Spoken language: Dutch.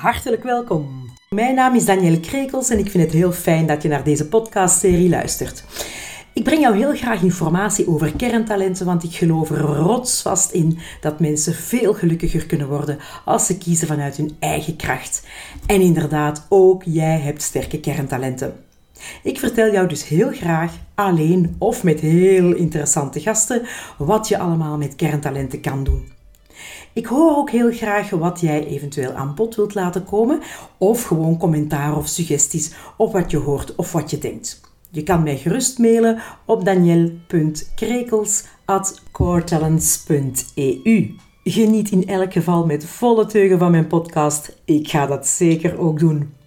hartelijk welkom. Mijn naam is Danielle Krekels en ik vind het heel fijn dat je naar deze podcastserie luistert. Ik breng jou heel graag informatie over kerntalenten, want ik geloof er rotsvast in dat mensen veel gelukkiger kunnen worden als ze kiezen vanuit hun eigen kracht. En inderdaad, ook jij hebt sterke kerntalenten. Ik vertel jou dus heel graag alleen of met heel interessante gasten wat je allemaal met kerntalenten kan doen. Ik hoor ook heel graag wat jij eventueel aan bod wilt laten komen of gewoon commentaar of suggesties op wat je hoort of wat je denkt. Je kan mij gerust mailen op daniel.krekels.coretalents.eu. Geniet in elk geval met volle teugen van mijn podcast. Ik ga dat zeker ook doen.